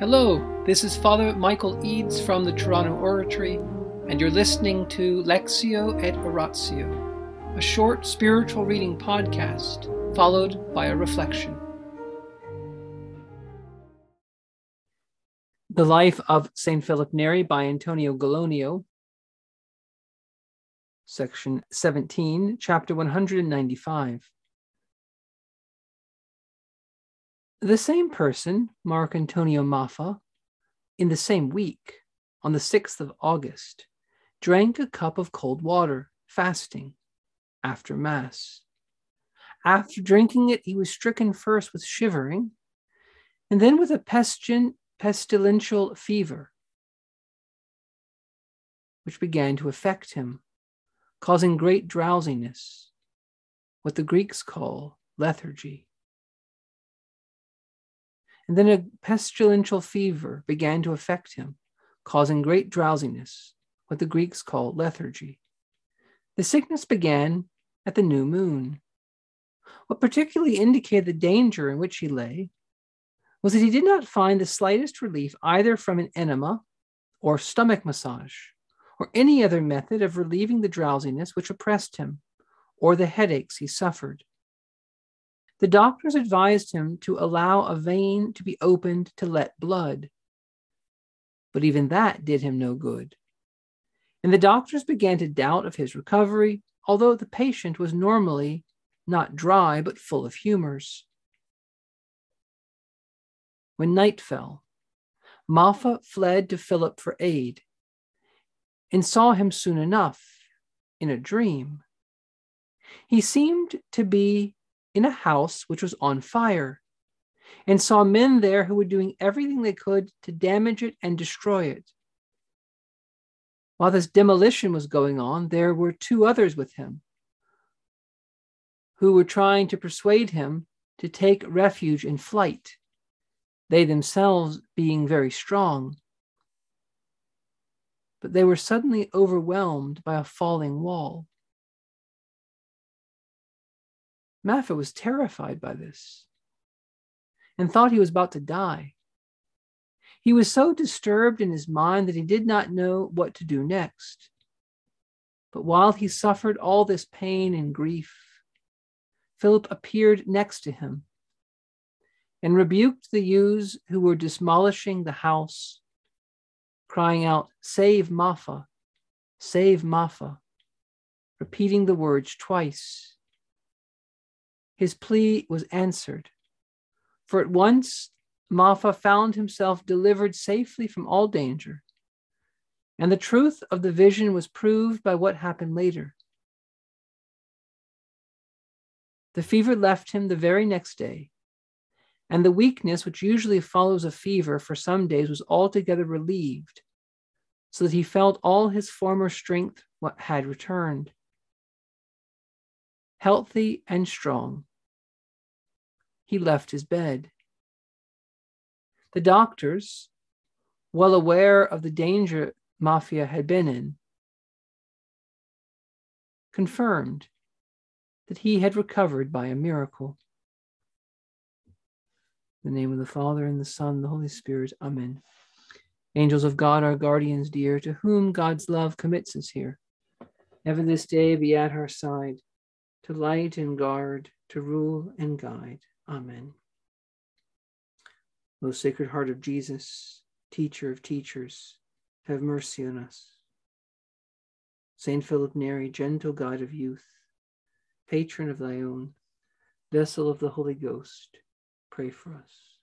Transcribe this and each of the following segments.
Hello, this is Father Michael Eads from the Toronto Oratory, and you're listening to Lectio et Oratio, a short spiritual reading podcast followed by a reflection. The Life of St. Philip Neri by Antonio Gallonio, section 17, chapter 195. The same person, Mark Antonio Maffa, in the same week, on the 6th of August, drank a cup of cold water, fasting, after Mass. After drinking it, he was stricken first with shivering, and then with a pestilential fever, which began to affect him, causing great drowsiness, what the Greeks call lethargy and then a pestilential fever began to affect him, causing great drowsiness, what the Greeks call lethargy. The sickness began at the new moon. What particularly indicated the danger in which he lay was that he did not find the slightest relief either from an enema or stomach massage or any other method of relieving the drowsiness which oppressed him or the headaches he suffered. The doctors advised him to allow a vein to be opened to let blood. But even that did him no good. And the doctors began to doubt of his recovery, although the patient was normally not dry but full of humors. When night fell, Maffa fled to Philip for aid and saw him soon enough in a dream. He seemed to be in a house which was on fire and saw men there who were doing everything they could to damage it and destroy it. While this demolition was going on, there were two others with him who were trying to persuade him to take refuge in flight, they themselves being very strong. But they were suddenly overwhelmed by a falling wall. Maffa was terrified by this and thought he was about to die. He was so disturbed in his mind that he did not know what to do next. But while he suffered all this pain and grief, Philip appeared next to him and rebuked the youths who were demolishing the house, crying out, Save Maffa, save Maffa, repeating the words twice his plea was answered. For at once Maffa found himself delivered safely from all danger, and the truth of the vision was proved by what happened later. The fever left him the very next day, and the weakness which usually follows a fever for some days was altogether relieved, so that he felt all his former strength had returned healthy and strong. He left his bed. The doctors, well aware of the danger Maffa had been in, confirmed that he had recovered by a miracle. In the name of the Father, and the Son, and the Holy Spirit. Amen. Angels of God, our guardians dear, to whom God's love commits us here, ever this day be at our side to light and guard, to rule and guide. Amen. Most Sacred Heart of Jesus, teacher of teachers, have mercy on us. Saint Philip Neri, gentle guide of youth, patron of thy own, vessel of the Holy Ghost, pray for us.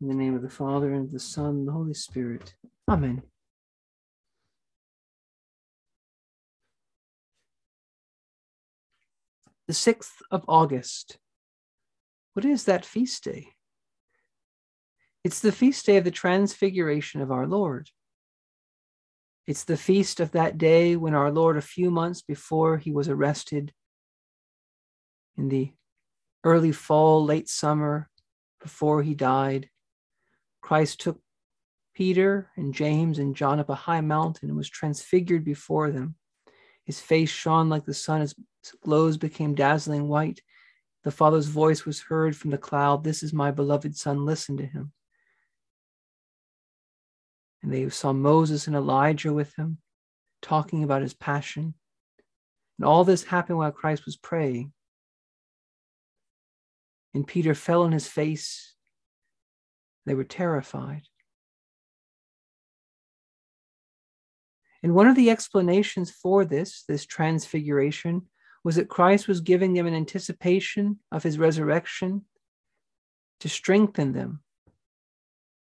In the name of the Father, and of the Son, and the Holy Spirit. Amen. The 6th of August. What is that feast day? It's the feast day of the transfiguration of our Lord. It's the feast of that day when our Lord, a few months before he was arrested in the early fall, late summer, before he died, Christ took Peter and James and John up a high mountain and was transfigured before them. His face shone like the sun, his clothes became dazzling white. The Father's voice was heard from the cloud This is my beloved Son, listen to him. And they saw Moses and Elijah with him, talking about his passion. And all this happened while Christ was praying. And Peter fell on his face. They were terrified. And one of the explanations for this, this transfiguration, was that Christ was giving them an anticipation of his resurrection to strengthen them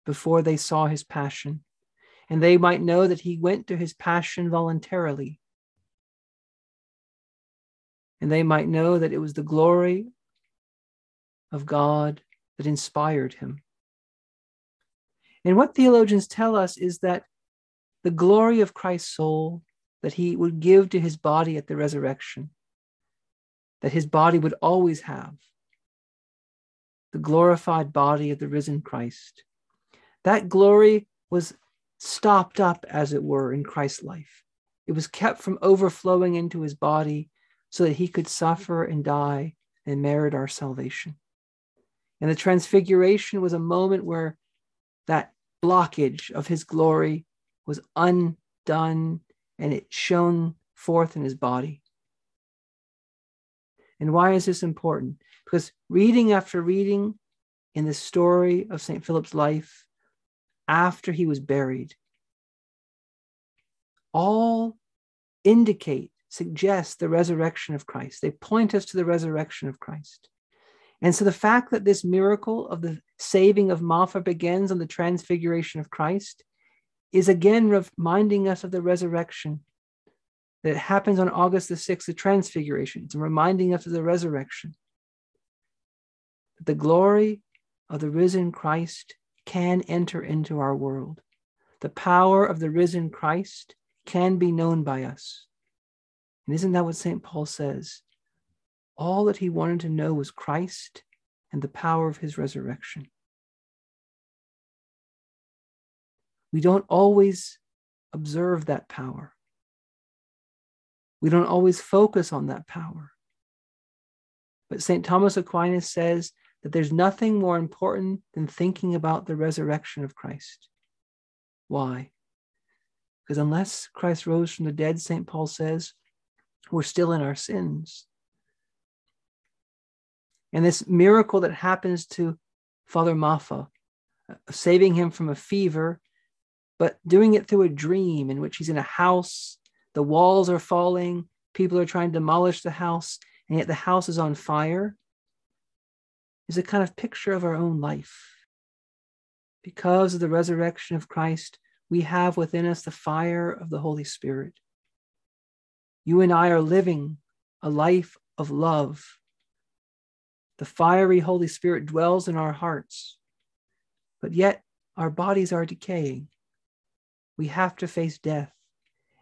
before they saw his passion, and they might know that he went to his passion voluntarily. And they might know that it was the glory of God that inspired him. And what theologians tell us is that the glory of Christ's soul that he would give to his body at the resurrection, that his body would always have, the glorified body of the risen Christ. That glory was stopped up, as it were, in Christ's life. It was kept from overflowing into his body so that he could suffer and die and merit our salvation. And the transfiguration was a moment where that blockage of his glory was undone and it shone forth in his body. And why is this important? Because reading after reading in the story of St. Philip's life after he was buried, all indicate, suggest the resurrection of Christ. They point us to the resurrection of Christ. And so the fact that this miracle of the saving of Maffa begins on the transfiguration of Christ is again reminding us of the resurrection that happens on August the 6th, the transfiguration. It's reminding us of the resurrection. The glory of the risen Christ can enter into our world. The power of the risen Christ can be known by us. And isn't that what St. Paul says? All that he wanted to know was Christ and the power of his resurrection. We don't always observe that power. We don't always focus on that power. But St. Thomas Aquinas says that there's nothing more important than thinking about the resurrection of Christ. Why? Because unless Christ rose from the dead, St. Paul says, we're still in our sins. And this miracle that happens to Father Maffa, uh, saving him from a fever but doing it through a dream in which he's in a house, the walls are falling, people are trying to demolish the house, and yet the house is on fire, is a kind of picture of our own life. Because of the resurrection of Christ, we have within us the fire of the Holy Spirit. You and I are living a life of love. The fiery Holy Spirit dwells in our hearts, but yet our bodies are decaying we have to face death.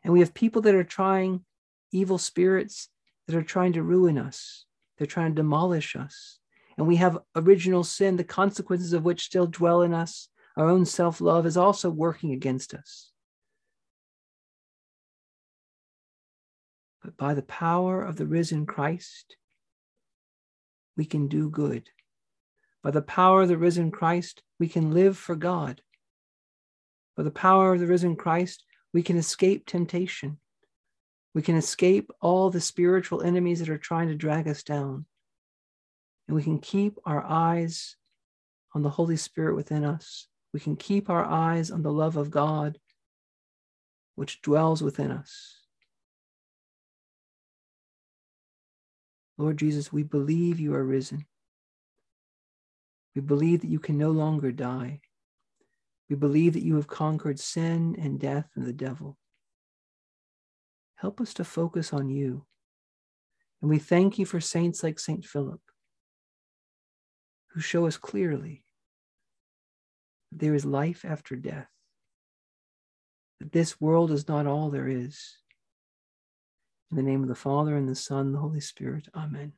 And we have people that are trying, evil spirits that are trying to ruin us, they're trying to demolish us. And we have original sin, the consequences of which still dwell in us. Our own self love is also working against us. But by the power of the risen Christ, we can do good. By the power of the risen Christ, we can live for God. By the power of the risen Christ, we can escape temptation. We can escape all the spiritual enemies that are trying to drag us down. And we can keep our eyes on the Holy Spirit within us. We can keep our eyes on the love of God, which dwells within us. Lord Jesus, we believe you are risen. We believe that you can no longer die. We believe that you have conquered sin and death and the devil. Help us to focus on you. And we thank you for saints like St. Philip, who show us clearly that there is life after death, that this world is not all there is. In the name of the Father, and the Son, and the Holy Spirit, amen.